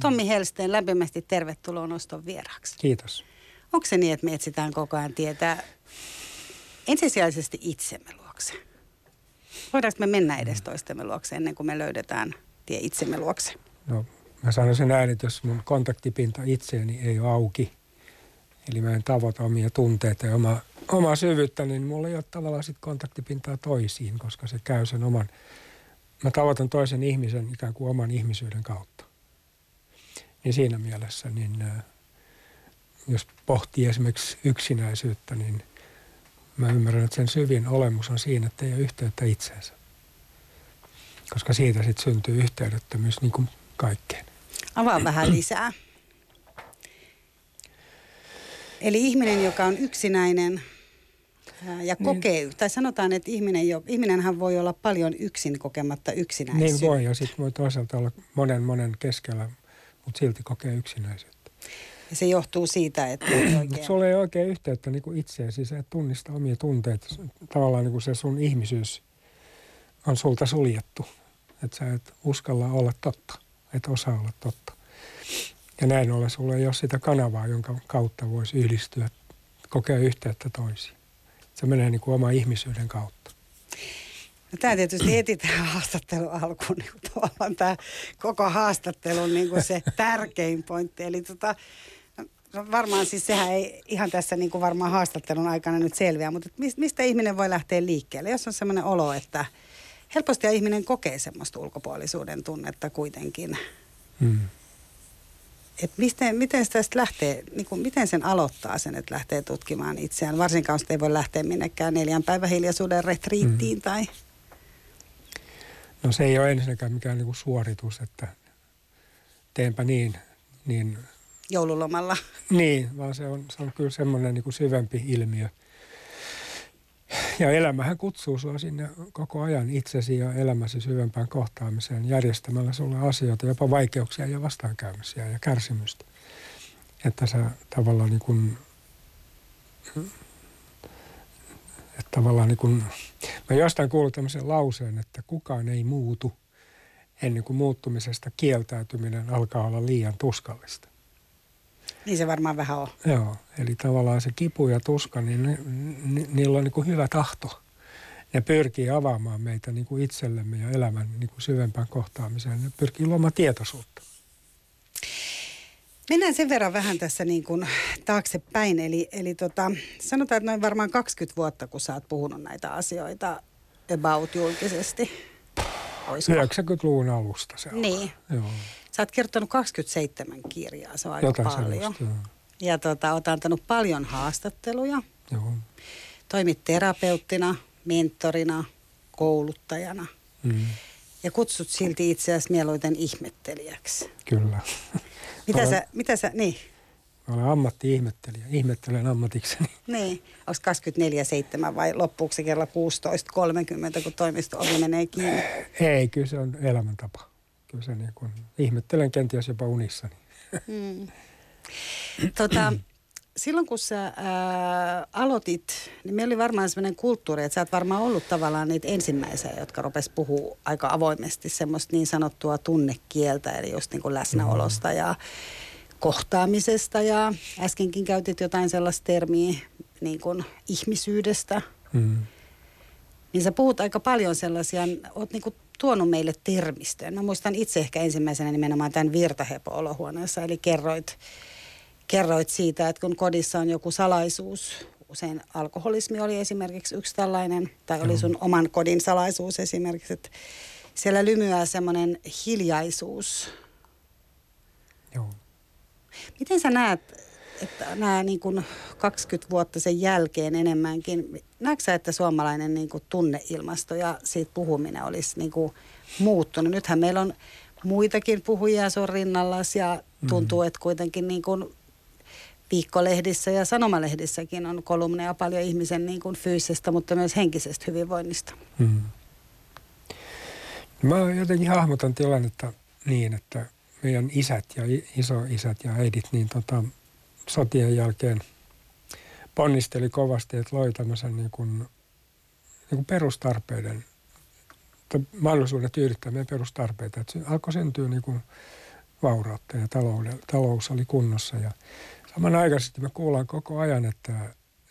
Tommi Helsteen, lämpimästi tervetuloa noston vieraaksi. Kiitos. Onko se niin, että me etsitään koko ajan tietää ensisijaisesti itsemme luokse? Voidaanko me mennä edes toistemme luokse ennen kuin me löydetään tie itsemme luokse? No, mä sanoisin näin, että jos mun kontaktipinta itseeni ei ole auki, eli mä en tavoita omia tunteita ja oma, omaa syvyyttä, niin mulla ei ole tavallaan sit kontaktipintaa toisiin, koska se käy sen oman, mä tavoitan toisen ihmisen ikään kuin oman ihmisyyden kautta. Niin siinä mielessä, niin äh, jos pohtii esimerkiksi yksinäisyyttä, niin mä ymmärrän, että sen syvin olemus on siinä, että ei ole yhteyttä itseensä. Koska siitä sitten syntyy yhteydettömyys niin kuin kaikkeen. Avaa vähän lisää. Eli ihminen, joka on yksinäinen ää, ja Niin. kokee, tai sanotaan, että ihminen, jo, ihminenhän voi olla paljon yksin kokematta yksinäisyyttä. Niin voi, ja sitten voi toisaalta olla monen monen keskellä, mutta silti kokee yksinäisyyttä. Ja se johtuu siitä, että oikein... sulla ei oikein yhteyttä niin kuin itseesi, sä et tunnista omia tunteita. Tavallaan niin kuin se sun ihmisyys on sulta suljettu. Että sä et uskalla olla totta, et osaa olla totta. Ja näin ollen sulla ei ole sitä kanavaa, jonka kautta voisi yhdistyä, kokea yhteyttä toisiin. Se menee niin kuin oma ihmisyyden kautta. No, tämä tietysti heti tähän haastattelun alkuun, niin tavallaan tämä koko haastattelun niin kuin se tärkein pointti. Eli tota, no varmaan siis sehän ei ihan tässä niin kuin varmaan haastattelun aikana nyt selviä, mutta mistä ihminen voi lähteä liikkeelle, jos on sellainen olo, että helposti ihminen kokee semmoista ulkopuolisuuden tunnetta kuitenkin. Mm. Et miten, miten sitten lähtee, niin kuin, miten sen aloittaa sen, että lähtee tutkimaan itseään, varsinkaan jos ei voi lähteä minnekään neljän päivän hiljaisuuden retriittiin mm. tai... No se ei ole ensinnäkään mikään niin kuin suoritus, että teenpä niin, niin joululomalla. Niin, vaan se on, se on kyllä semmoinen niin kuin syvempi ilmiö. Ja elämähän kutsuu sinua sinne koko ajan itsesi ja elämäsi syvempään kohtaamiseen järjestämällä sulle asioita, jopa vaikeuksia ja vastaankäymisiä ja kärsimystä. Että sä tavallaan niin kuin, että tavallaan niin kuin, mä jostain kuullut tämmöisen lauseen, että kukaan ei muutu ennen kuin muuttumisesta kieltäytyminen alkaa olla liian tuskallista. Niin se varmaan vähän on. Joo, eli tavallaan se kipu ja tuska, niin ne, ni, niillä on niin kuin hyvä tahto. Ne pyrkii avaamaan meitä niin kuin itsellemme ja elämän niin kuin syvempään kohtaamiseen. Ne pyrkii luomaan tietoisuutta. Mennään sen verran vähän tässä niin kuin taaksepäin. Eli, eli tota, sanotaan, että noin varmaan 20 vuotta, kun sä oot puhunut näitä asioita about julkisesti. Olisiko? 90-luvun alusta se on. Niin. Joo, Sä oot kertonut 27 kirjaa, se on aika jotain paljon. sellaista. Joo. Ja tota, oot antanut paljon haastatteluja. joo. Toimit terapeuttina, mentorina, kouluttajana. Mm, Ja kutsut silti itseäsi mieluiten ihmettelijäksi. kyllä. Mitä Olen- sä, mitä sä, niin, Mä olen ammatti-ihmettelijä. Ihmettelen ammatikseni. niin. Onko 24-7 vai loppuuko se kello 16.30, kun toimisto ovi menee kiinni? Ei, kyllä se on elämäntapa. Kyllä se niin kuin, ihmettelen kenties jopa unissani. Mm. Tota, silloin kun sä ää, aloitit, niin meillä oli varmaan sellainen kulttuuri, että sä oot varmaan ollut tavallaan niitä ensimmäisiä, jotka rupes puhua aika avoimesti semmoista niin sanottua tunnekieltä, eli just niin kuin läsnäolosta ja kohtaamisesta ja äskenkin käytit jotain sellaista termiä niin kuin ihmisyydestä, Mm. niin sä puhut aika paljon sellaisia, oot niinku tuonut meille termistöön. Mä muistan itse ehkä ensimmäisenä nimenomaan tämän virtahepo-olohuoneessa, eli kerroit, kerroit siitä, että kun kodissa on joku salaisuus, usein alkoholismi oli esimerkiksi yksi tällainen, tai oli sun oman kodin salaisuus esimerkiksi, että siellä lymyää semmoinen hiljaisuus. Joo. Miten sä näet, että nämä niin kuin 20 vuotta sen jälkeen enemmänkin, näetkö sä, että suomalainen niin kuin tunneilmasto ja siitä puhuminen olisi niin kuin muuttunut? Nythän meillä on muitakin puhujia sun rinnallas ja tuntuu, että kuitenkin niin kuin viikkolehdissä ja sanomalehdissäkin on kolumneja paljon ihmisen niin kuin fyysisestä, mutta myös henkisestä hyvinvoinnista. Mm. Mä jotenkin hahmotan tilannetta niin, että meidän isät ja isoisät ja äidit niin tota, sotien jälkeen ponnisteli kovasti, että loi tämmöisen niin kuin, niin kuin perustarpeiden, mahdollisuuden tyydyttää meidän perustarpeita. Että alkoi syntyä niin kuin vaurautta ja talous oli kunnossa. Ja samanaikaisesti me kuullaan koko ajan, että,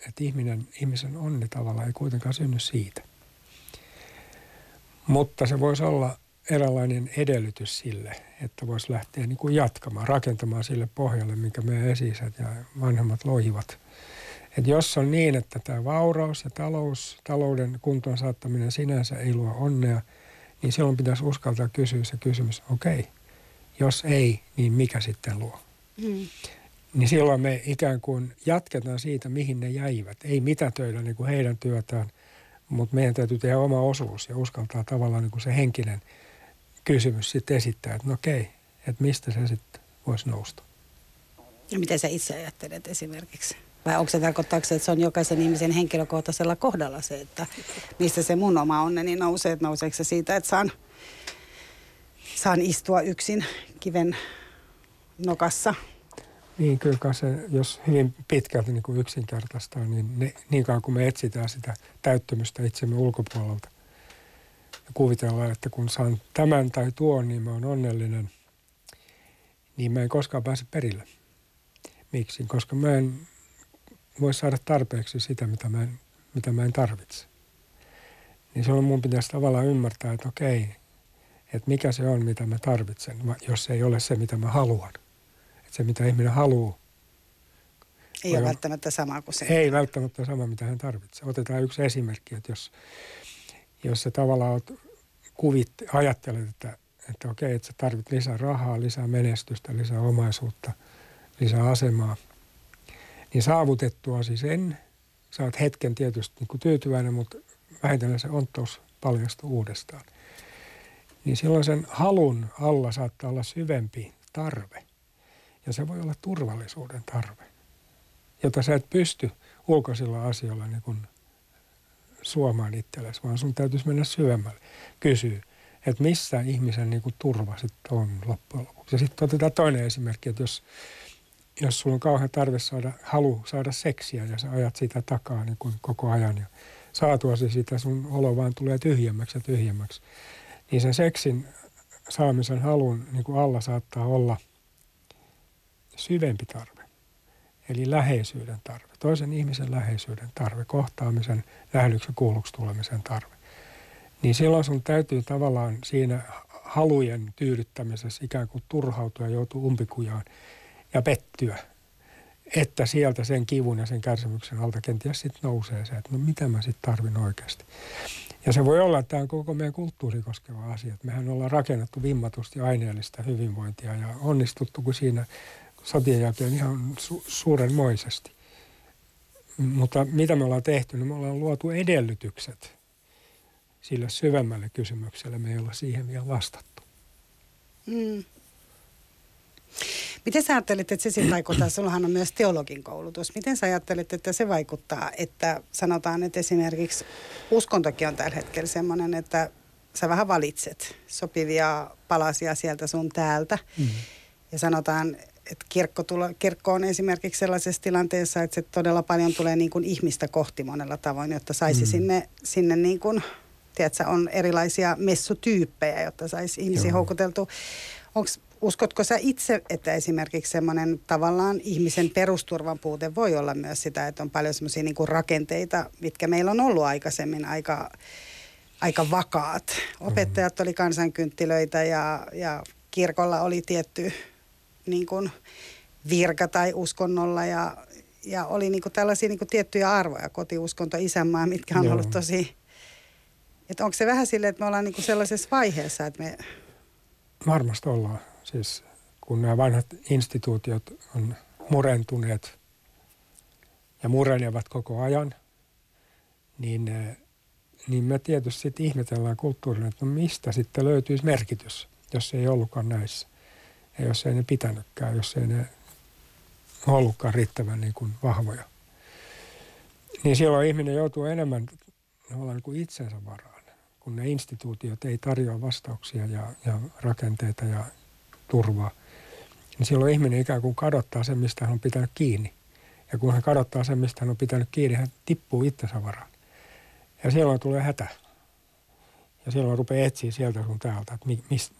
että ihminen, ihmisen onni tavallaan ei kuitenkaan synny siitä. Mutta se voisi olla eräänlainen edellytys sille, että voisi lähteä niin kuin jatkamaan, rakentamaan sille pohjalle, minkä meidän esisät ja vanhemmat loivat. Et jos on niin, että tämä vauraus ja talous, talouden kuntoon saattaminen sinänsä ei luo onnea, niin silloin pitäisi uskaltaa kysyä se kysymys, okei, okay, jos ei, niin mikä sitten luo? Mm. Niin silloin me ikään kuin jatketaan siitä, mihin ne jäivät. Ei töitä niin kuin heidän työtään, mutta meidän täytyy tehdä oma osuus ja uskaltaa tavallaan niin kuin se henkinen kysymys sitten esittää, että no okei, että mistä se sitten voisi nousta. Ja miten sä itse ajattelet esimerkiksi? Vai onko se tarkoittaako että se on jokaisen ihmisen henkilökohtaisella kohdalla se, että mistä se mun oma onneni nousee, että nouseeko se siitä, että saan, saan istua yksin kiven nokassa? Niin, kyllä se, jos hyvin pitkälti niin kuin yksinkertaistaa, niin ne, niin kauan kuin me etsitään sitä täyttymystä itsemme ulkopuolelta ja kuvitellaan, että kun saan tämän tai tuon, niin mä oon onnellinen, niin mä en koskaan pääse perille. Miksi? Koska mä en voi saada tarpeeksi sitä, mitä mä en, mitä mä en tarvitse. Niin silloin mun pitäisi tavallaan ymmärtää, että okei, että mikä se on, mitä mä tarvitsen, jos ei ole se, mitä mä haluan. Se, mitä ihminen haluaa, ei ole on, välttämättä sama kuin se. Ei välttämättä sama, mitä hän tarvitsee. Otetaan yksi esimerkki, että jos, jos sä tavallaan oot, kuvit, ajattelet, että, että okei, että sä tarvit lisää rahaa, lisää menestystä, lisää omaisuutta, lisää asemaa – niin saavutettua siis sen, sä oot hetken tietysti niin kuin tyytyväinen, mutta vähitellen se onttous paljastuu uudestaan. Niin silloin sen halun alla saattaa olla syvempi tarve. Ja se voi olla turvallisuuden tarve, jota sä et pysty ulkoisilla asioilla niin kuin suomaan itsellesi, vaan sun täytyisi mennä syvemmälle. Kysyä, että missä ihmisen niin kuin turva sitten on loppujen lopuksi. Ja sitten otetaan toinen esimerkki, että jos jos sulla on kauhean tarve saada, halu saada seksiä ja sä ajat sitä takaa niin kuin koko ajan ja saatuasi sitä sun olo vaan tulee tyhjemmäksi ja tyhjemmäksi, niin sen seksin saamisen halun niin kuin alla saattaa olla syvempi tarve. Eli läheisyyden tarve, toisen ihmisen läheisyyden tarve, kohtaamisen, nähdyksi kuulluksi tulemisen tarve. Niin silloin sun täytyy tavallaan siinä halujen tyydyttämisessä ikään kuin turhautua joutua umpikujaan ja pettyä. Että sieltä sen kivun ja sen kärsimyksen alta kenties sitten nousee se, että no mitä mä sitten tarvin oikeasti. Ja se voi olla, että tämä on koko meidän kulttuuri koskeva asia. Että mehän ollaan rakennettu vimmatusti aineellista hyvinvointia ja onnistuttu kuin siinä sotien jälkeen ihan su- suurenmoisesti. Mutta mitä me ollaan tehty, niin me ollaan luotu edellytykset sille syvemmälle kysymykselle. Me ei olla siihen vielä vastattu. Mm. Miten sä ajattelet, että se sitten vaikuttaa? Sullahan on myös teologin koulutus. Miten sä ajattelet, että se vaikuttaa, että sanotaan, että esimerkiksi uskontokin on tällä hetkellä sellainen, että sä vähän valitset sopivia palasia sieltä sun täältä. Mm. Ja sanotaan, että kirkko, tulo, kirkko on esimerkiksi sellaisessa tilanteessa, että se todella paljon tulee niin kuin ihmistä kohti monella tavoin, jotta saisi mm. sinne, sinne niin kuin, tiedätkö, on erilaisia messutyyppejä, jotta saisi ihmisiä houkuteltua. Onko Uskotko sä itse, että esimerkiksi semmoinen tavallaan ihmisen perusturvan puute voi olla myös sitä, että on paljon semmoisia niin rakenteita, mitkä meillä on ollut aikaisemmin aika, aika vakaat. Opettajat oli kansankynttilöitä ja, ja kirkolla oli tietty niin kuin virka tai uskonnolla ja, ja oli niin kuin tällaisia niin kuin tiettyjä arvoja, kotiuskonto, isänmaa, mitkä on Joo. ollut tosi... Että onko se vähän silleen, että me ollaan niin kuin sellaisessa vaiheessa, että me... Varmasti ollaan. Siis kun nämä vanhat instituutiot on murentuneet ja murenevat koko ajan, niin, eh, niin me tietysti sitten ihmetellään kulttuurina, että no mistä sitten löytyisi merkitys, jos ei ollutkaan näissä. Ja jos ei ne pitänytkään, jos ei ne ollutkaan riittävän niin kuin vahvoja. Niin silloin ihminen joutuu enemmän niin kuin itsensä varaan, kun ne instituutiot ei tarjoa vastauksia ja, ja rakenteita ja turvaa, niin silloin ihminen ikään kuin kadottaa sen, mistä hän on pitänyt kiinni. Ja kun hän kadottaa sen, mistä hän on pitänyt kiinni, hän tippuu itsensä varaan. Ja silloin tulee hätä. Ja silloin rupeaa etsiä sieltä sun täältä, että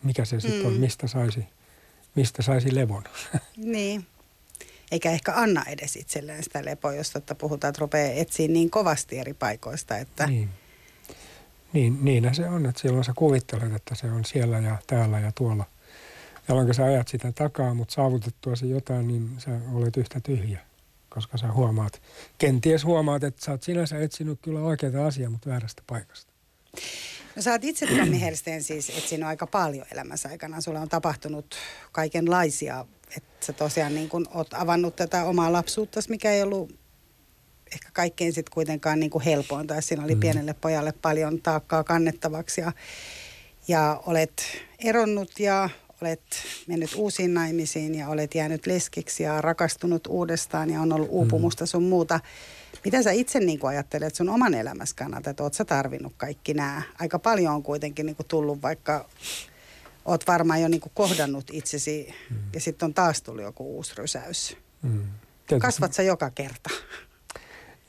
mikä se sitten mm. on, mistä saisi mistä saisi levon. Niin. Eikä ehkä anna edes itselleen sitä lepoa, jos totta puhutaan, että rupeaa etsiä niin kovasti eri paikoista. Että... Niin. Niin, niinhän se on, että silloin sä kuvittelet, että se on siellä ja täällä ja tuolla. Jolloin sä ajat sitä takaa, mutta saavutettua se jotain, niin sä olet yhtä tyhjä. Koska sä huomaat, kenties huomaat, että sä oot sinänsä etsinyt kyllä oikeaa asiaa, mutta väärästä paikasta. No sä oot itse Tommi Helsteen siis etsinyt aika paljon elämässä aikana. Sulla on tapahtunut kaikenlaisia. Että sä tosiaan niin kun oot avannut tätä omaa lapsuutta, mikä ei ollut ehkä kaikkein sitten kuitenkaan niin kuin helpointa. Siinä oli mm. pienelle pojalle paljon taakkaa kannettavaksi ja, ja olet eronnut ja olet mennyt uusiin naimisiin ja olet jäänyt leskiksi ja rakastunut uudestaan ja on ollut mm. uupumusta sun muuta. Mitä sä itse niin kuin ajattelet sun oman elämässä kannalta, että oot sä tarvinnut kaikki nämä? Aika paljon on kuitenkin niin kuin tullut, vaikka oot varmaan jo niin kuin kohdannut itsesi mm. ja sitten on taas tullut joku uusi rysäys. Mm. Kasvat sä joka kerta?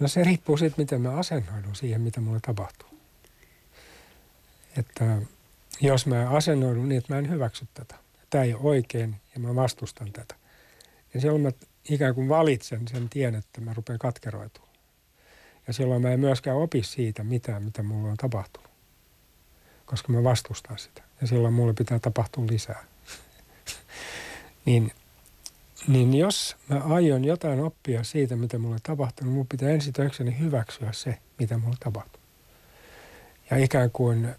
No se riippuu siitä, miten mä asennoidun siihen, mitä mulle tapahtuu. Että jos mä asennoidun niin, että mä en hyväksy tätä, tämä ei ole oikein ja mä vastustan tätä, niin silloin mä ikään kuin valitsen sen tien, että mä rupean katkeroitumaan. Ja silloin mä en myöskään opi siitä mitään, mitä mulle on tapahtunut, koska mä vastustan sitä. Ja silloin mulle pitää tapahtua lisää. niin niin jos mä aion jotain oppia siitä, mitä mulle tapahtuu, niin mun pitää ensi töikseni hyväksyä se, mitä mulle tapahtuu. Ja ikään kuin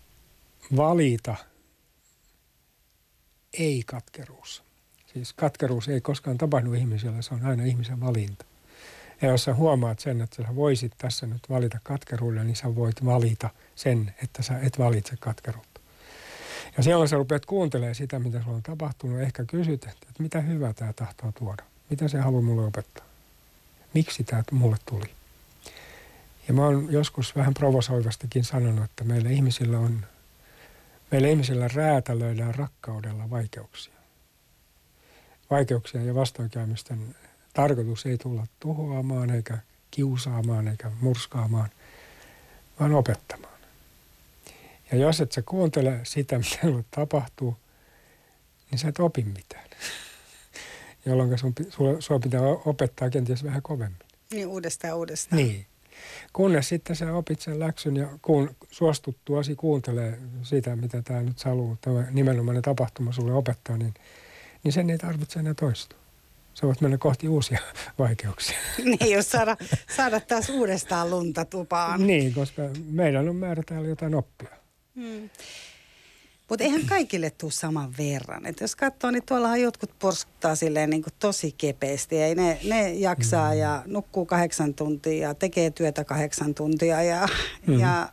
valita ei-katkeruus. Siis katkeruus ei koskaan tapahdu ihmisellä, se on aina ihmisen valinta. Ja jos sä huomaat sen, että sä voisit tässä nyt valita katkeruuden, niin sä voit valita sen, että sä et valitse katkeruutta. Ja silloin sä rupeat kuuntelemaan sitä, mitä sulla on tapahtunut. Ehkä kysyt, että mitä hyvää tämä tahtoo tuoda. Mitä se haluaa mulle opettaa? Miksi tämä mulle tuli? Ja mä oon joskus vähän provosoivastikin sanonut, että meillä ihmisillä on, meillä ihmisillä räätälöidään rakkaudella vaikeuksia. Vaikeuksia ja vastoinkäymisten tarkoitus ei tulla tuhoamaan eikä kiusaamaan eikä murskaamaan, vaan opettamaan. Ja jos et sä kuuntele sitä, mitä sulle tapahtuu, niin sä et opi mitään. Jolloin sun, sua pitää opettaa kenties vähän kovemmin. Niin uudestaan uudestaan. Niin. Kunnes sitten sä opit sen läksyn ja kun suostuttuasi kuuntelee sitä, mitä tämä nyt haluaa, tämä nimenomainen tapahtuma sulle opettaa, niin, niin sen ei tarvitse enää toistua. Sä voit mennä kohti uusia vaikeuksia. niin, jos saada, saada taas uudestaan lunta tupaan. niin, koska meidän on määrä täällä jotain oppia. Hmm. Mutta eihän kaikille tule saman verran. Et jos katsoo, niin tuollahan jotkut porskuttaa silleen niin tosi kepeästi. Ja ne, ne jaksaa mm. ja nukkuu kahdeksan tuntia ja tekee työtä kahdeksan tuntia ja, mm. ja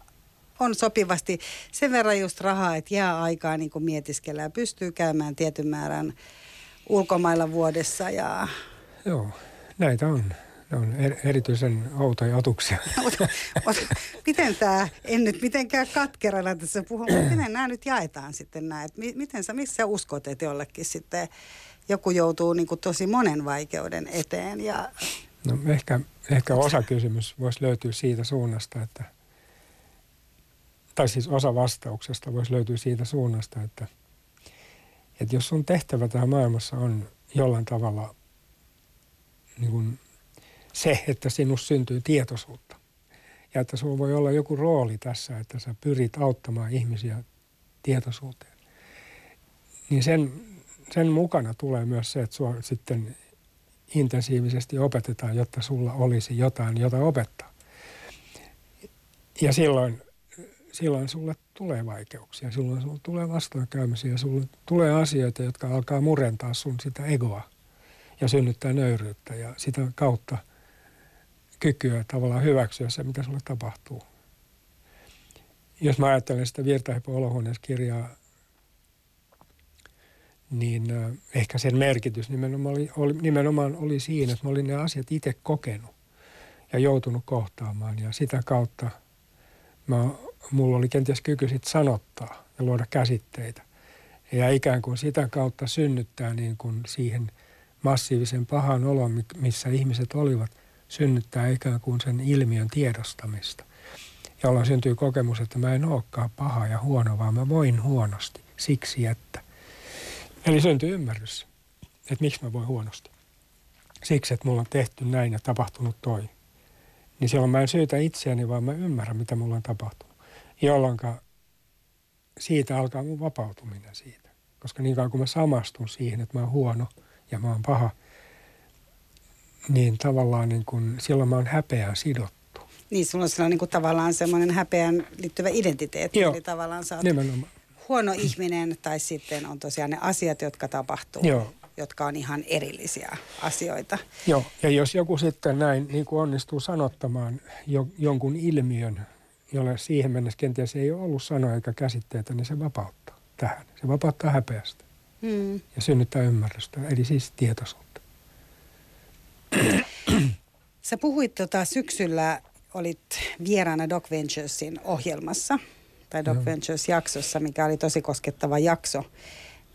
on sopivasti sen verran just rahaa, että jää aikaa niin mietiskellä ja pystyy käymään tietyn määrän ulkomailla vuodessa. Ja... Joo, näitä on. Ne on er, erityisen outoja otuksia. miten tämä, en nyt mitenkään katkerana tässä puhu, mutta miten nämä nyt jaetaan sitten nämä? miten sä, missä uskot, että jollekin sitten joku joutuu niin kuin tosi monen vaikeuden eteen? Ja... No ehkä, ehkä osa kysymys voisi löytyä siitä suunnasta, että tai siis osa vastauksesta voisi löytyä siitä suunnasta, että, että jos sun tehtävä tähän maailmassa on jollain tavalla niin kuin se, että sinussa syntyy tietoisuutta. Ja että sinulla voi olla joku rooli tässä, että sä pyrit auttamaan ihmisiä tietoisuuteen. Niin sen, sen mukana tulee myös se, että sinua sitten intensiivisesti opetetaan, jotta sulla olisi jotain, jota opettaa. Ja silloin, silloin sulle tulee vaikeuksia, silloin sulle tulee vastoinkäymisiä, sulle tulee asioita, jotka alkaa murentaa sun sitä egoa ja synnyttää nöyryyttä ja sitä kautta – kykyä tavallaan hyväksyä se, mitä sulle tapahtuu. Jos mä ajattelen sitä Virtahepo olohuoneessa kirjaa, niin ehkä sen merkitys nimenomaan oli, oli, nimenomaan oli siinä, että mä olin ne asiat itse kokenut ja joutunut kohtaamaan. Ja sitä kautta mä, mulla oli kenties kyky sitten sanottaa ja luoda käsitteitä. Ja ikään kuin sitä kautta synnyttää niin kuin siihen massiivisen pahan olon, missä ihmiset olivat – synnyttää ikään kuin sen ilmiön tiedostamista, jolloin syntyy kokemus, että mä en olekaan paha ja huono, vaan mä voin huonosti siksi, että. Eli syntyy ymmärrys. että miksi mä voin huonosti. Siksi, että mulla on tehty näin ja tapahtunut toi. Niin silloin mä en syytä itseäni, vaan mä ymmärrän, mitä mulla on tapahtunut. Jolloin siitä alkaa mun vapautuminen siitä. Koska niin kauan kun mä samastun siihen, että mä oon huono ja mä oon paha, niin tavallaan niin kun, silloin mä oon häpeään sidottu. Niin, sulla on silloin niin kuin tavallaan semmoinen häpeään liittyvä identiteetti. Joo, eli tavallaan sä oot nimenomaan. huono ihminen tai sitten on tosiaan ne asiat, jotka tapahtuu. Joo. jotka on ihan erillisiä asioita. Joo, ja jos joku sitten näin niin kuin onnistuu sanottamaan jo, jonkun ilmiön, jolle siihen mennessä kenties ei ole ollut sanoja eikä käsitteitä, niin se vapauttaa tähän. Se vapauttaa häpeästä Hmm. ja synnyttää ymmärrystä, eli siis tietoisuutta. Sä puhuit tota syksyllä, olit vieraana Doc Venturesin ohjelmassa, tai Doc Joo. Ventures-jaksossa, mikä oli tosi koskettava jakso,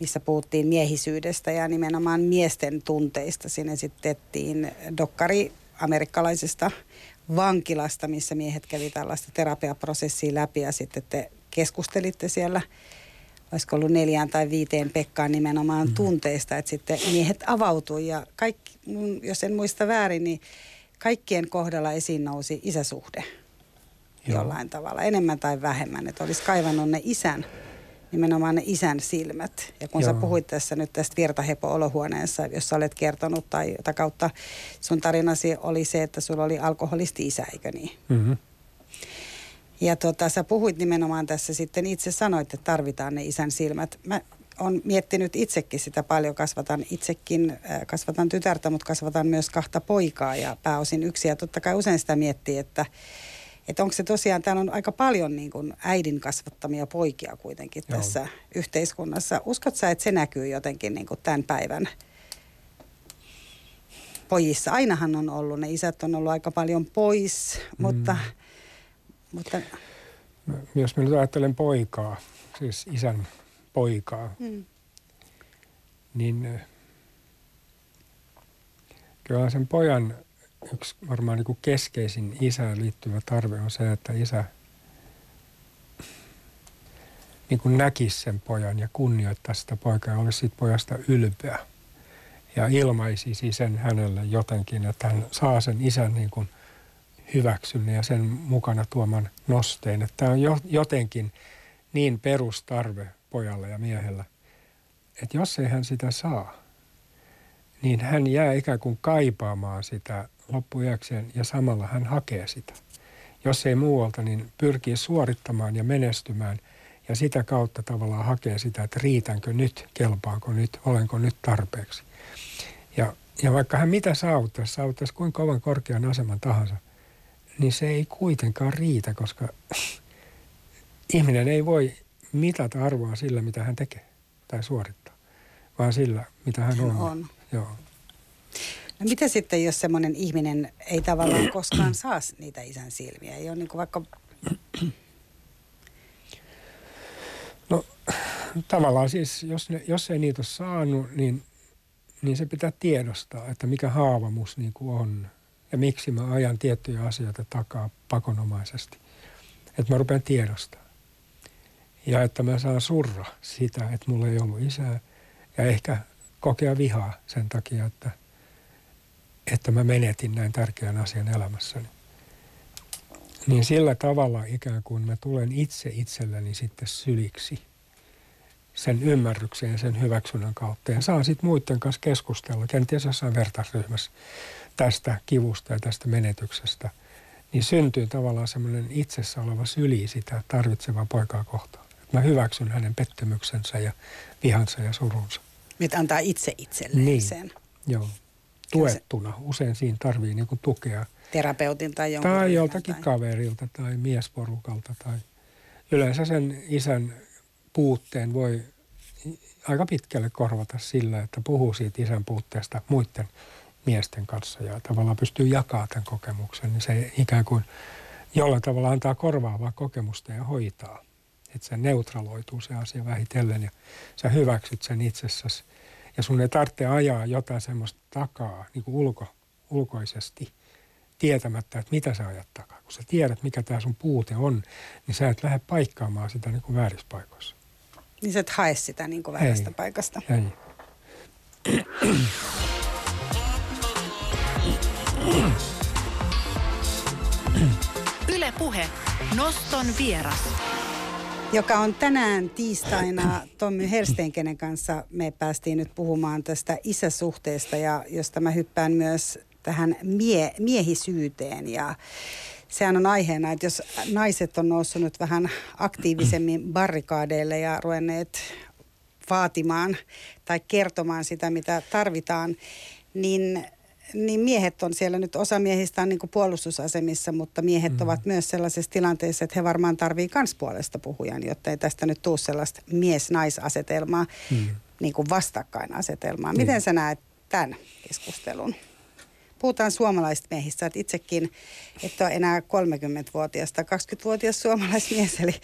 missä puhuttiin miehisyydestä ja nimenomaan miesten tunteista. Siinä esitettiin dokkari amerikkalaisesta vankilasta, missä miehet kävi tällaista terapiaprosessia läpi ja sitten te keskustelitte siellä olisiko ollut neljään tai viiteen Pekkaan nimenomaan mm. tunteista, että sitten miehet avautui ja kaikki, mun, jos en muista väärin, niin kaikkien kohdalla esiin nousi isäsuhde Joo. jollain tavalla, enemmän tai vähemmän, että olisi kaivannut ne isän, nimenomaan ne isän silmät. Ja kun Joo. sä puhuit tässä nyt tästä virtahepo-olohuoneessa, jossa olet kertonut tai jota kautta sun tarinasi oli se, että sulla oli alkoholisti isä, eikö niin? Mm-hmm. Ja tota, sä puhuit nimenomaan tässä sitten, itse sanoit, että tarvitaan ne isän silmät. Mä oon miettinyt itsekin sitä paljon, kasvatan itsekin, kasvatan tytärtä, mutta kasvatan myös kahta poikaa ja pääosin yksi. Ja totta kai usein sitä miettii, että, että onko se tosiaan, täällä on aika paljon niin kuin äidin kasvattamia poikia kuitenkin Joo. tässä yhteiskunnassa. Uskot sä, että se näkyy jotenkin niin kuin tämän päivän pojissa? Ainahan on ollut, ne isät on ollut aika paljon pois, mutta, mutta Jos mä nyt ajattelen poikaa, siis isän poikaa, mm, niin ö, kyllä sen pojan yksi varmaan niin kuin keskeisin isään liittyvä tarve on se, että isä niin kuin näkisi sen pojan ja kunnioittaisi sitä poikaa ja olisi siitä pojasta ylpeä. Ja ilmaisisi sen hänelle jotenkin, että hän saa sen isän niin kuin hyväksynnän ja sen mukana tuoman nosteen. Että tämä on jo, jotenkin niin perustarve pojalla ja miehellä, että jos ei hän sitä saa, niin hän jää ikään kuin kaipaamaan sitä loppujakseen ja samalla hän hakee sitä. Jos ei muualta, niin pyrkii suorittamaan ja menestymään ja sitä kautta tavallaan hakee sitä, että riitänkö nyt, kelpaanko nyt, olenko nyt tarpeeksi. Ja, ja vaikka hän mitä saavuttaisi, saavuttaisi kuinka kovan korkean aseman tahansa, niin se ei kuitenkaan riitä, koska ihminen ei voi mitata arvoa sillä, mitä hän tekee tai suorittaa, vaan sillä, mitä hän on. on. Joo. No mitä sitten, jos semmoinen ihminen ei tavallaan koskaan saa niitä isän silmiä? Ei ole niin kuin vaikka, No tavallaan siis, jos, ne, jos ei niitä ole saanut, niin, niin se pitää tiedostaa, että mikä haavamus niin kuin on ja miksi mä ajan tiettyjä asioita takaa pakonomaisesti. Että mä rupean tiedostaa. Ja että mä saan surra sitä, että mulla ei ollut isää ja ehkä kokea vihaa sen takia, että, että mä menetin näin tärkeän asian elämässäni. Niin sillä tavalla ikään kuin mä tulen itse itselleni sitten syliksi sen ymmärryksen ja sen hyväksynnän kautta. Ja saan sitten muiden kanssa keskustella, kenties jossain vertaisryhmässä tästä kivusta ja tästä menetyksestä. Niin syntyy tavallaan semmoinen itsessä oleva syli sitä tarvitsevaa poikaa kohtaan. Et mä hyväksyn hänen pettymyksensä ja vihansa ja surunsa. mitä antaa itse itselleen Niin. sen Joo. Tuettuna. Usein siinä tarvii niinku tukea. terapeutin tai jonkun Tai joltakin tai- kaverilta tai miesporukalta. Tai yleensä sen isän puutteen voi aika pitkälle korvata sillä, että puhuu siitä isän puutteesta muiden miesten kanssa ja tavallaan pystyy jakamaan tämän kokemuksen. Niin se ikään kuin jollain tavalla antaa korvaavaa kokemusta ja hoitaa. Että se neutraloituu se asia vähitellen ja sä hyväksyt sen itsessäsi. Ja sun ei tarvitse ajaa jotain semmoista takaa niin kuin ulko, ulkoisesti tietämättä, että mitä sä ajat takaa. Kun sä tiedät, mikä tämä sun puute on, niin sä et lähde paikkaamaan sitä niin kuin väärissä paikoissa. Niin sä et hae sitä niin kuin väärästä Ei. paikasta. Ei. Yle Puhe. Noston vieras. Joka on tänään tiistaina Tommy Hersteenkenen kanssa. Me päästiin nyt puhumaan tästä isäsuhteesta ja josta mä hyppään myös tähän mie- miehisyyteen ja sehän on aiheena, että jos naiset on noussut nyt vähän aktiivisemmin barrikaadeille ja ruvenneet vaatimaan tai kertomaan sitä, mitä tarvitaan, niin, niin miehet on siellä nyt, osa miehistä on niin kuin puolustusasemissa, mutta miehet mm. ovat myös sellaisessa tilanteessa, että he varmaan tarvii kans puolesta puhujan, jotta ei tästä nyt tule sellaista mies-naisasetelmaa, mm. niin kuin vastakkainasetelmaa. Miten mm. sä näet tämän keskustelun? puhutaan suomalaisista miehistä, että itsekin et ole enää 30-vuotias tai 20-vuotias suomalaismies, eli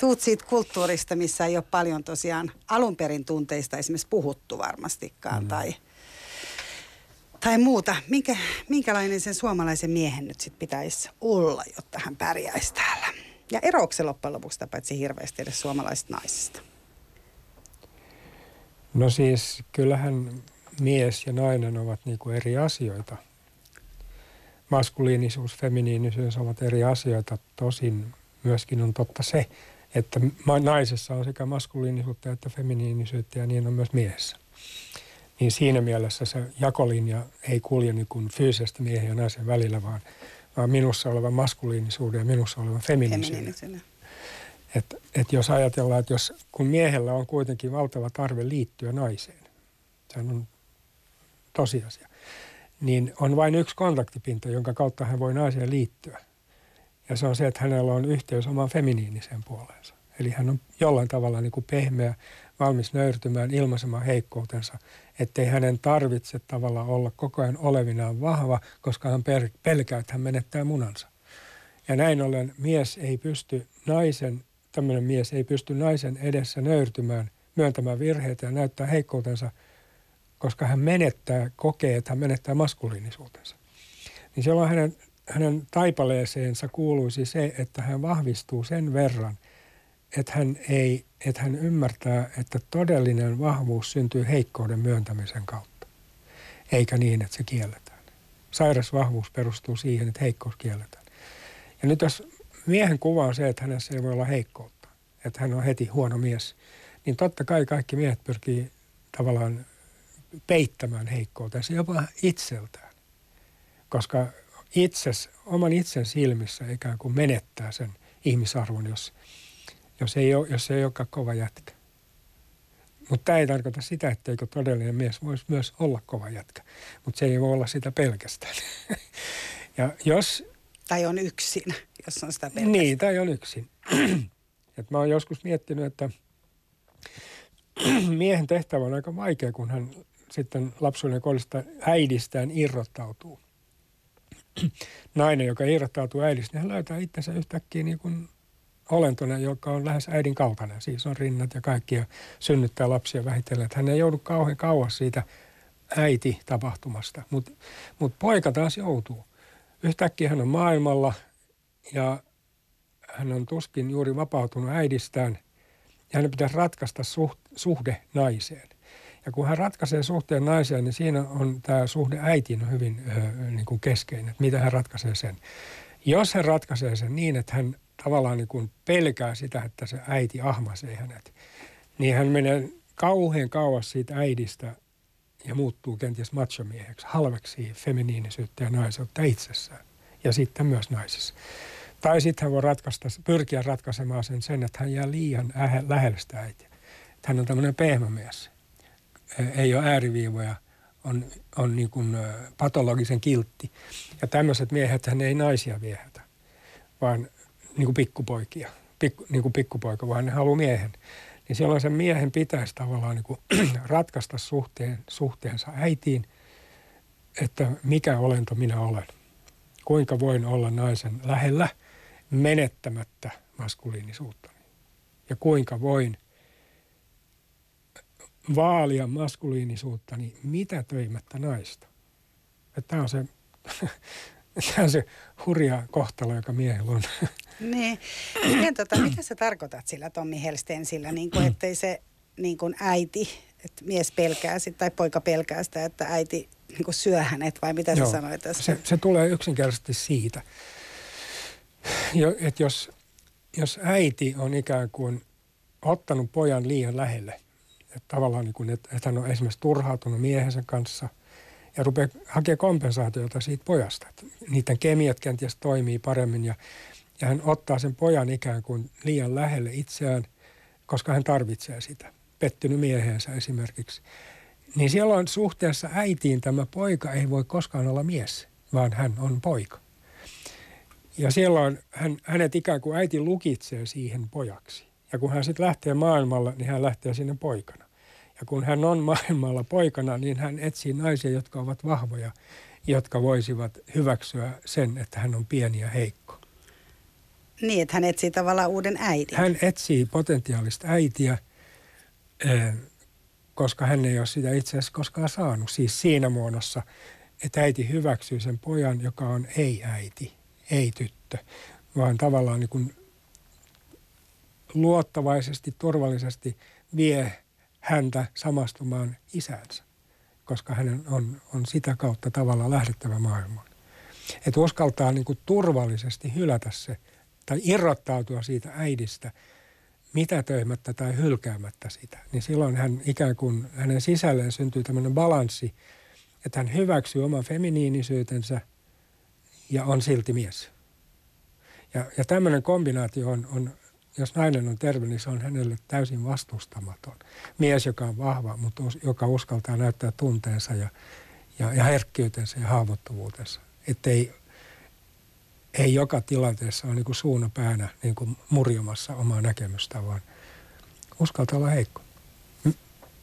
tuut siitä kulttuurista, missä ei ole paljon tosiaan alun perin tunteista esimerkiksi puhuttu varmastikaan mm. tai, tai muuta. Minkä, minkälainen sen suomalaisen miehen nyt sitten pitäisi olla, jotta hän pärjäisi täällä? Ja eroako se loppujen lopuksi paitsi hirveästi edes suomalaisista naisista? No siis kyllähän mies ja nainen ovat niinku eri asioita maskuliinisuus, feminiinisyys ovat eri asioita. Tosin myöskin on totta se, että naisessa on sekä maskuliinisuutta että feminiinisyyttä ja niin on myös miehessä. Niin siinä mielessä se jakolinja ei kulje niin kuin fyysisesti miehen ja naisen välillä, vaan, vaan minussa olevan maskuliinisuuden ja minussa olevan feminiinisyyden. Et, et jos ajatellaan, että jos, kun miehellä on kuitenkin valtava tarve liittyä naiseen, se on tosiasia niin on vain yksi kontaktipinta, jonka kautta hän voi naiseen liittyä. Ja se on se, että hänellä on yhteys omaan feminiiniseen puoleensa. Eli hän on jollain tavalla niin kuin pehmeä, valmis nöyrtymään, ilmaisemaan heikkoutensa, ettei hänen tarvitse tavalla olla koko ajan olevinaan vahva, koska hän pelkää, että hän menettää munansa. Ja näin ollen mies ei pysty naisen, tämmöinen mies ei pysty naisen edessä nöyrtymään, myöntämään virheitä ja näyttää heikkoutensa – koska hän menettää, kokee, että hän menettää maskuliinisuutensa. Niin silloin hänen, hänen taipaleeseensa kuuluisi se, että hän vahvistuu sen verran, että hän, ei, että hän ymmärtää, että todellinen vahvuus syntyy heikkouden myöntämisen kautta, eikä niin, että se kielletään. Sairas vahvuus perustuu siihen, että heikkous kielletään. Ja nyt jos miehen kuva on se, että hänessä ei voi olla heikkoutta, että hän on heti huono mies, niin totta kai kaikki miehet pyrkii tavallaan peittämään heikkoutensa jopa itseltään. Koska itses, oman itsen silmissä ikään kuin menettää sen ihmisarvon, jos, jos, ei, ole, jos ei olekaan kova jätkä. Mutta tämä ei tarkoita sitä, etteikö todellinen mies voisi myös olla kova jätkä. Mutta se ei voi olla sitä pelkästään. ja jos, tai on yksin, jos on sitä pelkästään. Niin, tai on yksin. Et mä oon joskus miettinyt, että miehen tehtävä on aika vaikea, kun hän sitten lapsuuden kodista äidistään irrottautuu. Nainen, joka irrottautuu äidistä, niin hän löytää itsensä yhtäkkiä niin kuin olentona, joka on lähes äidin kaltainen. Siis on rinnat ja kaikki ja synnyttää lapsia vähitellen. Hän ei joudu kauhean kauas siitä äiti-tapahtumasta, mutta mut poika taas joutuu. Yhtäkkiä hän on maailmalla ja hän on tuskin juuri vapautunut äidistään ja hänen pitäisi ratkaista suhde naiseen. Ja kun hän ratkaisee suhteen naiseen, niin siinä on tämä suhde äitiin hyvin ö, niin kuin keskeinen, että mitä hän ratkaisee sen. Jos hän ratkaisee sen niin, että hän tavallaan niin kuin pelkää sitä, että se äiti ahmasee hänet, niin hän menee kauhean kauas siitä äidistä ja muuttuu kenties machomieheksi, halveksi feminiinisyyttä ja naiseutta itsessään ja sitten myös naisissa. Tai sitten hän voi ratkaista, pyrkiä ratkaisemaan sen, sen että hän jää liian lähellä sitä äitiä. Että hän on tämmöinen pehmämies ei ole ääriviivoja, on, on niin kuin patologisen kiltti. Ja tämmöiset miehet hän ei naisia viehätä, vaan niin kuin pikkupoikia, pikku, niin kuin pikkupoika, vaan ne haluaa miehen. Niin silloin sen miehen pitäisi tavallaan niin kuin ratkaista suhteen, suhteensa äitiin, että mikä olento minä olen. Kuinka voin olla naisen lähellä menettämättä maskuliinisuutta. Ja kuinka voin – vaalia maskuliinisuutta, niin mitä töimättä naista. Tämä on se, tämä on se hurja kohtalo, joka miehellä on. Niin. Miten, tota, mitä sä tarkoitat sillä Tommi Helsten sillä, niin kuin, ettei se niin kuin äiti, että mies pelkää sitä tai poika pelkää sitä, että äiti niin syö hänet vai mitä Joo, sä sanoit tässä? Se, se tulee yksinkertaisesti siitä, että jos, jos äiti on ikään kuin ottanut pojan liian lähelle, että tavallaan niin kuin, että, että hän on esimerkiksi turhautunut miehensä kanssa ja rupeaa hakemaan kompensaatiota siitä pojasta. Että niiden kemiat kenties toimii paremmin ja, ja hän ottaa sen pojan ikään kuin liian lähelle itseään, koska hän tarvitsee sitä. Pettynyt mieheensä esimerkiksi. Niin silloin suhteessa äitiin tämä poika ei voi koskaan olla mies, vaan hän on poika. Ja silloin hän, hänet ikään kuin äiti lukitsee siihen pojaksi. Ja kun hän sitten lähtee maailmalla, niin hän lähtee sinne poikana. Ja kun hän on maailmalla poikana, niin hän etsii naisia, jotka ovat vahvoja, jotka voisivat hyväksyä sen, että hän on pieni ja heikko. Niin, että hän etsii tavallaan uuden äidin. Hän etsii potentiaalista äitiä, eh, koska hän ei ole sitä itse asiassa koskaan saanut. Siis siinä muodossa, että äiti hyväksyy sen pojan, joka on ei-äiti, ei-tyttö, vaan tavallaan niin kuin luottavaisesti, turvallisesti vie häntä samastumaan isänsä, koska hänen on, on sitä kautta tavallaan lähdettävä maailmaan. Että uskaltaa niin kuin turvallisesti hylätä se tai irrottautua siitä äidistä mitätöimättä tai hylkäämättä sitä. Niin silloin hän ikään kuin hänen sisälleen syntyy tämmöinen balanssi, että hän hyväksyy oman feminiinisyytensä ja on silti mies. Ja, ja tämmöinen kombinaatio on, on jos nainen on terve, niin se on hänelle täysin vastustamaton. Mies, joka on vahva, mutta joka uskaltaa näyttää tunteensa ja, ja, ja herkkyytensä ja haavoittuvuutensa. Että ei, ei joka tilanteessa ole niin suuna päänä niin kuin murjomassa omaa näkemystä, vaan uskaltaa olla heikko.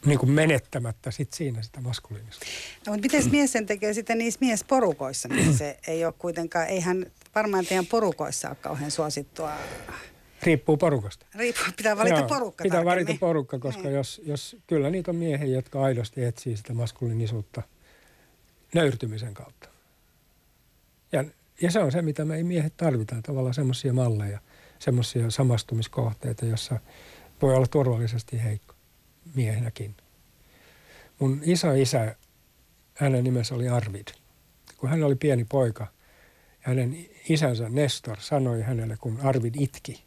Niin kuin menettämättä sit siinä sitä maskuliinista. No, mutta miten mies sen tekee sitten niissä miesporukoissa, niin se ei ole kuitenkaan, eihän varmaan teidän porukoissa ole kauhean suosittua Riippuu porukasta. Riippuu, pitää valita Joo, porukka Pitää tarkemmin. valita porukka, koska niin. jos, jos, kyllä niitä on miehiä, jotka aidosti etsii sitä maskuliinisuutta nöyrtymisen kautta. Ja, ja se on se, mitä me miehet tarvitaan, tavallaan semmoisia malleja, semmoisia samastumiskohteita, jossa voi olla turvallisesti heikko miehenäkin. Mun iso isä, hänen nimensä oli Arvid. Kun hän oli pieni poika, hänen isänsä Nestor sanoi hänelle, kun Arvid itki,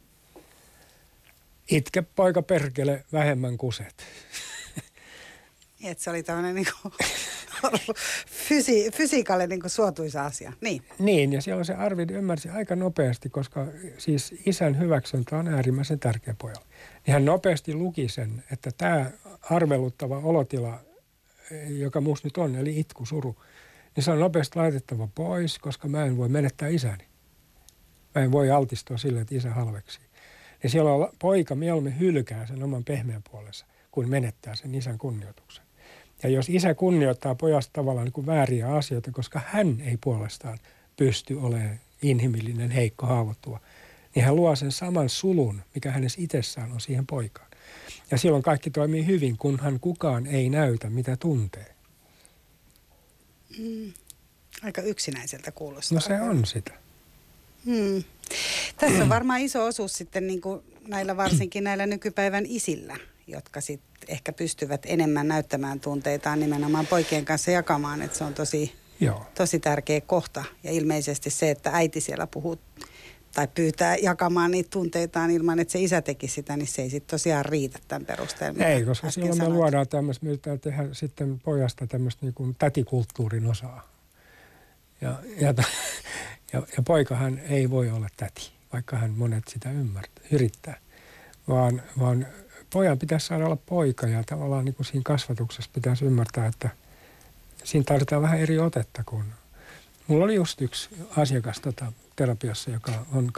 Itke poika perkele, vähemmän kuset. Et se oli tämmöinen niin fysi, fysiikalle niin suotuisa asia. Niin. niin, ja siellä se Arvid ymmärsi aika nopeasti, koska siis isän hyväksyntä on äärimmäisen tärkeä pojalle. Niin hän nopeasti luki sen, että tämä arveluttava olotila, joka musta nyt on, eli itku, suru, niin se on nopeasti laitettava pois, koska mä en voi menettää isäni. Mä en voi altistua sille, että isä halveksi. Ja siellä poika mieluummin hylkää sen oman pehmeän puolensa, kuin menettää sen isän kunnioituksen. Ja jos isä kunnioittaa pojasta tavallaan niin kuin vääriä asioita, koska hän ei puolestaan pysty olemaan inhimillinen, heikko, haavoittuva, niin hän luo sen saman sulun, mikä hänessä itsessään on siihen poikaan. Ja silloin kaikki toimii hyvin, kunhan kukaan ei näytä, mitä tuntee. Mm. Aika yksinäiseltä kuulostaa. No se on sitä. Hmm. Tässä on varmaan iso osuus sitten niin kuin näillä varsinkin näillä nykypäivän isillä, jotka sitten ehkä pystyvät enemmän näyttämään tunteitaan nimenomaan poikien kanssa jakamaan, että se on tosi, Joo. tosi tärkeä kohta. Ja ilmeisesti se, että äiti siellä puhuu tai pyytää jakamaan niitä tunteitaan ilman, että se isä teki sitä, niin se ei sitten tosiaan riitä tämän perusteella. Ei, koska silloin sanoit. me luodaan tämmöistä, me tehdä sitten pojasta tämmöistä niin kuin tätikulttuurin osaa. Ja, ja, ja, ja poikahan ei voi olla täti, vaikka hän monet sitä ymmärtää, yrittää. Vaan, vaan pojan pitäisi saada olla poika ja tavallaan niin kuin siinä kasvatuksessa pitäisi ymmärtää, että siinä tarvitaan vähän eri otetta kuin... Mulla oli just yksi asiakas tota, terapiassa, joka on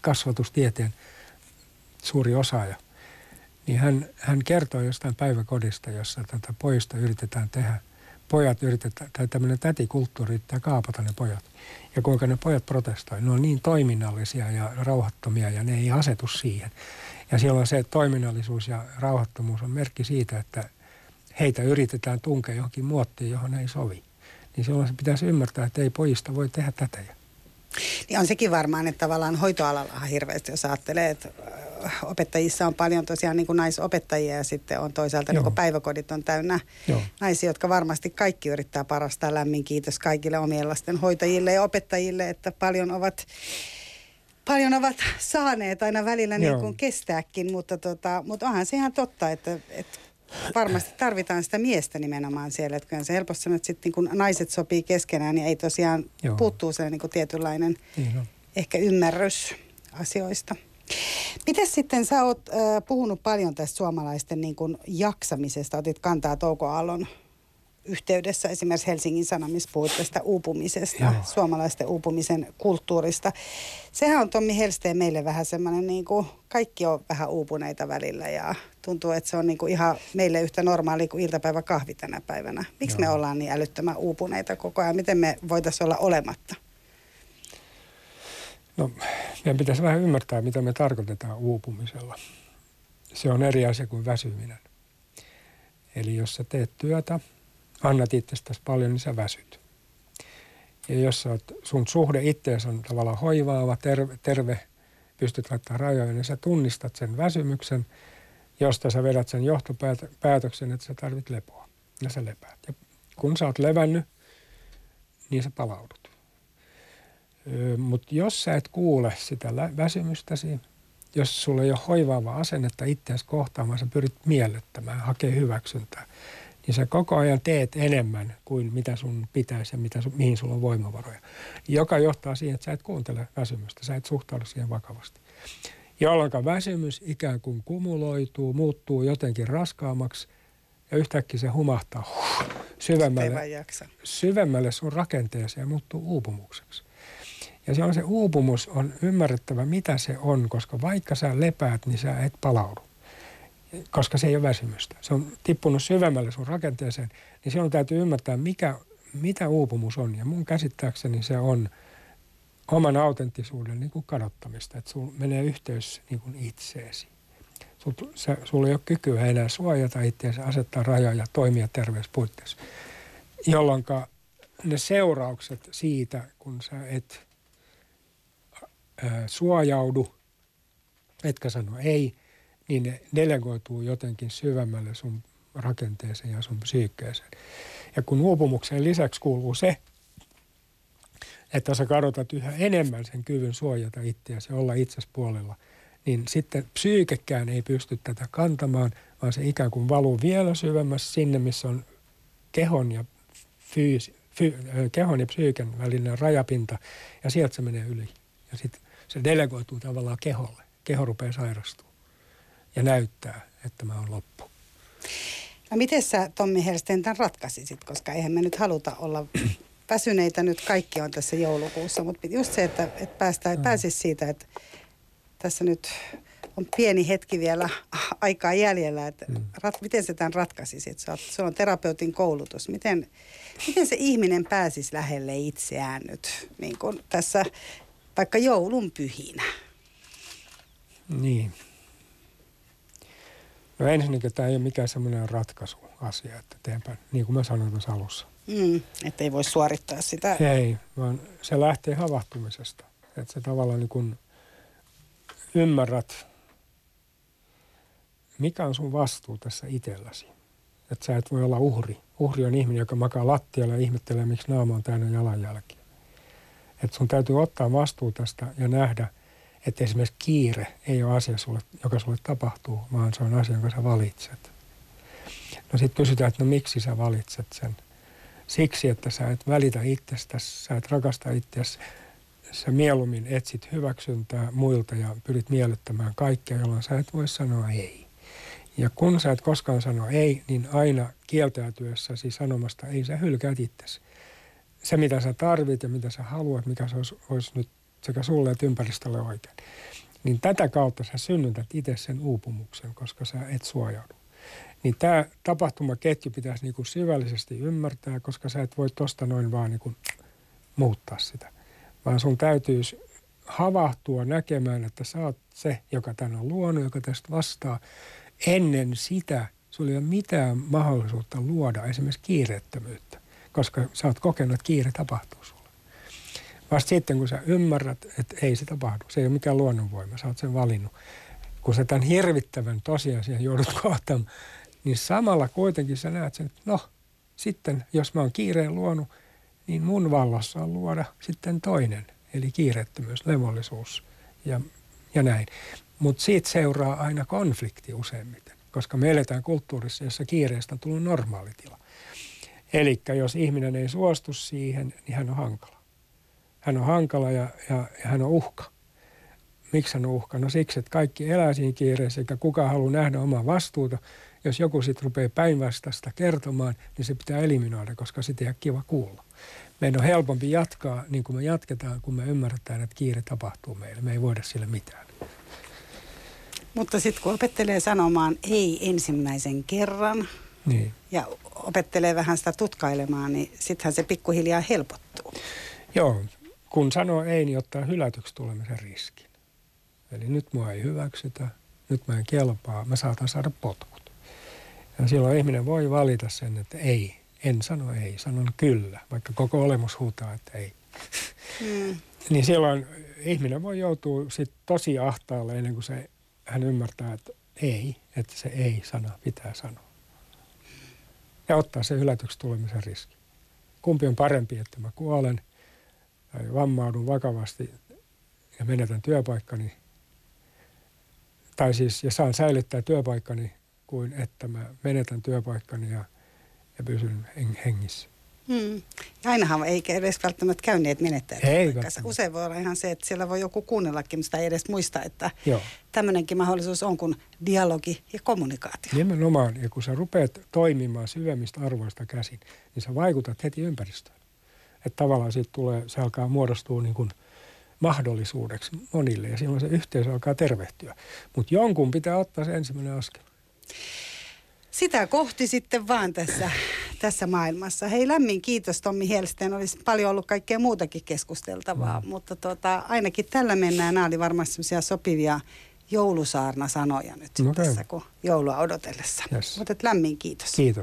kasvatustieteen suuri osaaja. Niin hän, hän kertoi jostain päiväkodista, jossa tätä poista yritetään tehdä – pojat yritetään, tai tämmöinen tätikulttuuri yrittää kaapata ne pojat. Ja kuinka ne pojat protestoivat. Ne on niin toiminnallisia ja rauhattomia ja ne ei asetu siihen. Ja silloin se toiminnallisuus ja rauhattomuus on merkki siitä, että heitä yritetään tunkea johonkin muottiin, johon ei sovi. Niin silloin se pitäisi ymmärtää, että ei pojista voi tehdä tätä. Niin on sekin varmaan, että tavallaan hoitoalalla hirveästi, jos ajattelee, että opettajissa on paljon tosiaan niin kuin naisopettajia ja sitten on toisaalta niin kuin päiväkodit on täynnä Joo. naisia, jotka varmasti kaikki yrittää parastaa. Lämmin kiitos kaikille omien lasten hoitajille ja opettajille, että paljon ovat paljon ovat saaneet aina välillä niin kuin kestääkin, mutta, tota, mutta onhan se ihan totta, että, että varmasti tarvitaan sitä miestä nimenomaan siellä. Että kyllä se helposti sanoo, että sitten kun naiset sopii keskenään, niin ei tosiaan Joo. puuttuu se niin kuin tietynlainen niin on. ehkä ymmärrys asioista. Miten sitten sä oot äh, puhunut paljon tästä suomalaisten niin kuin jaksamisesta, otit kantaa Touko Aallon yhteydessä esimerkiksi Helsingin Sanomissa puhuit tästä uupumisesta, Joo. suomalaisten uupumisen kulttuurista. Sehän on Tommi Helsteen meille vähän semmoinen, niin kuin kaikki on vähän uupuneita välillä ja tuntuu, että se on niin kuin ihan meille yhtä normaali kuin iltapäivä kahvi tänä päivänä. Miksi Joo. me ollaan niin älyttömän uupuneita koko ajan? Miten me voitaisiin olla olematta? No, meidän pitäisi vähän ymmärtää, mitä me tarkoitetaan uupumisella. Se on eri asia kuin väsyminen. Eli jos sä teet työtä, annat itsestäsi paljon, niin sä väsyt. Ja jos sä oot, sun suhde ittees on tavallaan hoivaava, terve, terve pystyt laittamaan rajoja, niin sä tunnistat sen väsymyksen, josta sä vedät sen johtopäätöksen, että sä tarvit lepoa. Ja sä lepäät. Ja kun sä oot levännyt, niin sä palaudut. Mutta jos sä et kuule sitä väsymystäsi, jos sulla ei ole hoivaava asennetta itseäsi kohtaamaan, sä pyrit miellyttämään, hakee hyväksyntää, niin sä koko ajan teet enemmän kuin mitä sun pitäisi ja mitä sun, mihin sulla on voimavaroja. Joka johtaa siihen, että sä et kuuntele väsymystä, sä et suhtaudu siihen vakavasti. Jolloin väsymys ikään kuin kumuloituu, muuttuu jotenkin raskaammaksi ja yhtäkkiä se humahtaa huh, syvemmälle, syvemmälle sun rakenteeseen ja muuttuu uupumukseksi. Ja se on se uupumus on ymmärrettävä, mitä se on, koska vaikka sä lepäät, niin sä et palaudu koska se ei ole väsymystä. Se on tippunut syvemmälle sun rakenteeseen, niin silloin täytyy ymmärtää, mikä, mitä uupumus on. Ja mun käsittääkseni se on oman autenttisuuden niin kuin kadottamista, että sulla menee yhteys niin kuin itseesi. Sul, ei ole kykyä enää suojata itseäsi, asettaa rajoja ja toimia terveyspuitteissa. Jolloin ne seuraukset siitä, kun sä et suojaudu, etkä sano ei, niin ne delegoituu jotenkin syvemmälle sun rakenteeseen ja sun psyykkeeseen. Ja kun uupumukseen lisäksi kuuluu se, että sä kadotat yhä enemmän sen kyvyn suojata itseäsi ja olla itses puolella, niin sitten psyykekään ei pysty tätä kantamaan, vaan se ikään kuin valuu vielä syvemmässä sinne, missä on kehon ja, fyysi, fy, kehon ja psyyken välinen rajapinta, ja sieltä se menee yli. Ja sitten se delegoituu tavallaan keholle. Keho rupeaa sairastumaan ja näyttää, että mä oon loppu. No miten sä Tommi Helsten tämän ratkaisisit, koska eihän me nyt haluta olla väsyneitä nyt kaikki on tässä joulukuussa, mutta just se, että, että päästään, että pääsisi siitä, että tässä nyt on pieni hetki vielä aikaa jäljellä, että mm. rat, miten se tämän ratkaisisit? Se on, se on terapeutin koulutus. Miten, miten se ihminen pääsisi lähelle itseään nyt niin kuin tässä vaikka joulun pyhinä? Niin. No ensinnäkin tämä ei ole mikään semmoinen ratkaisuasia, että teenpä niin kuin mä sanoin tuossa alussa. Mm, että ei voi suorittaa sitä. Ei, vaan se lähtee havahtumisesta. Että se tavallaan niin kuin ymmärrät, mikä on sun vastuu tässä itselläsi. Että sä et voi olla uhri. Uhri on ihminen, joka makaa lattialla ja ihmettelee, miksi naama on täynnä jalanjälkiä. Että sun täytyy ottaa vastuu tästä ja nähdä – että esimerkiksi kiire ei ole asia, sulle, joka sulle tapahtuu, vaan se on asia, jonka sä valitset. No sitten kysytään, että no miksi sä valitset sen? Siksi, että sä et välitä itsestäsi, sä et rakasta itseäsi, sä mieluummin etsit hyväksyntää muilta ja pyrit miellyttämään kaikkea, jolloin sä et voi sanoa ei. Ja kun sä et koskaan sano ei, niin aina kieltäytyessäsi sanomasta ei, sä hylkäät itsesi. Se, mitä sä tarvit ja mitä sä haluat, mikä se olisi, olisi nyt sekä sulle että ympäristölle oikein. Niin tätä kautta sä synnytät itse sen uupumuksen, koska sä et suojaudu. Niin tämä tapahtumaketju pitäisi niinku syvällisesti ymmärtää, koska sä et voi tosta noin vaan niinku muuttaa sitä. Vaan sun täytyy havahtua näkemään, että sä oot se, joka tänne on luonut, joka tästä vastaa. Ennen sitä sulla ei ole mitään mahdollisuutta luoda esimerkiksi kiireettömyyttä, koska sä oot kokenut, että kiire tapahtuu sulle. Vasta sitten, kun sä ymmärrät, että ei se tapahdu. Se ei ole mikään luonnonvoima, sä oot sen valinnut. kun sä tämän hirvittävän tosiasian joudut kohtaamaan, niin samalla kuitenkin sä näet sen, että no, sitten jos mä oon kiireen luonut, niin mun vallassa on luoda sitten toinen, eli kiireettömyys, levollisuus ja, ja näin. Mutta siitä seuraa aina konflikti useimmiten, koska me eletään kulttuurissa, jossa kiireestä on tullut normaalitila. Eli jos ihminen ei suostu siihen, niin hän on hankala. Hän on hankala ja, ja, ja hän on uhka. Miksi hän on uhka? No siksi, että kaikki elää siinä kiireessä eikä kukaan halua nähdä omaa vastuuta. Jos joku sitten rupeaa päinvastaista kertomaan, niin se pitää eliminoida, koska sitä ei ole kiva kuulla. Meidän on helpompi jatkaa niin kuin me jatketaan, kun me ymmärretään, että kiire tapahtuu meille. Me ei voida sille mitään. Mutta sitten kun opettelee sanomaan ei ensimmäisen kerran Niin. ja opettelee vähän sitä tutkailemaan, niin sittenhän se pikkuhiljaa helpottuu. Joo, kun sanoo ei, niin ottaa hylätyksi tulemisen riskin. Eli nyt mua ei hyväksytä, nyt mä en kelpaa, mä saatan saada potkut. Ja silloin ihminen voi valita sen, että ei, en sano ei, sanon kyllä, vaikka koko olemus huutaa, että ei. Mm. Niin silloin ihminen voi joutua sit tosi ahtaalle ennen kuin se, hän ymmärtää, että ei, että se ei-sana pitää sanoa. Ja ottaa se hylätyksi tulemisen riski. Kumpi on parempi, että mä kuolen tai vammaudun vakavasti ja menetän työpaikkani, tai siis ja saan säilyttää työpaikkani, kuin että mä menetän työpaikkani ja, ja pysyn heng- hengissä. Mm. Ja ainahan ei edes välttämättä käyneet menettää välttämättä. Usein voi olla ihan se, että siellä voi joku kuunnellakin, mutta ei edes muista, että Joo. tämmöinenkin mahdollisuus on kuin dialogi ja kommunikaatio. Nimenomaan, ja kun sä rupeat toimimaan syvemmistä arvoista käsin, niin sä vaikutat heti ympäristöön. Että tavallaan siitä tulee, se alkaa muodostua niin kuin mahdollisuudeksi monille, ja silloin se yhteisö alkaa tervehtyä. Mutta jonkun pitää ottaa se ensimmäinen askel. Sitä kohti sitten vaan tässä, tässä maailmassa. Hei lämmin kiitos Tommi Helsten. Olisi paljon ollut kaikkea muutakin keskusteltavaa, mm. mutta tota, ainakin tällä mennään. Nämä oli varmasti semmoisia sopivia joulusaarna sanoja nyt No tässä, kun joulua odotellessa. Yes. Mutta lämmin kiitos. Kiitos.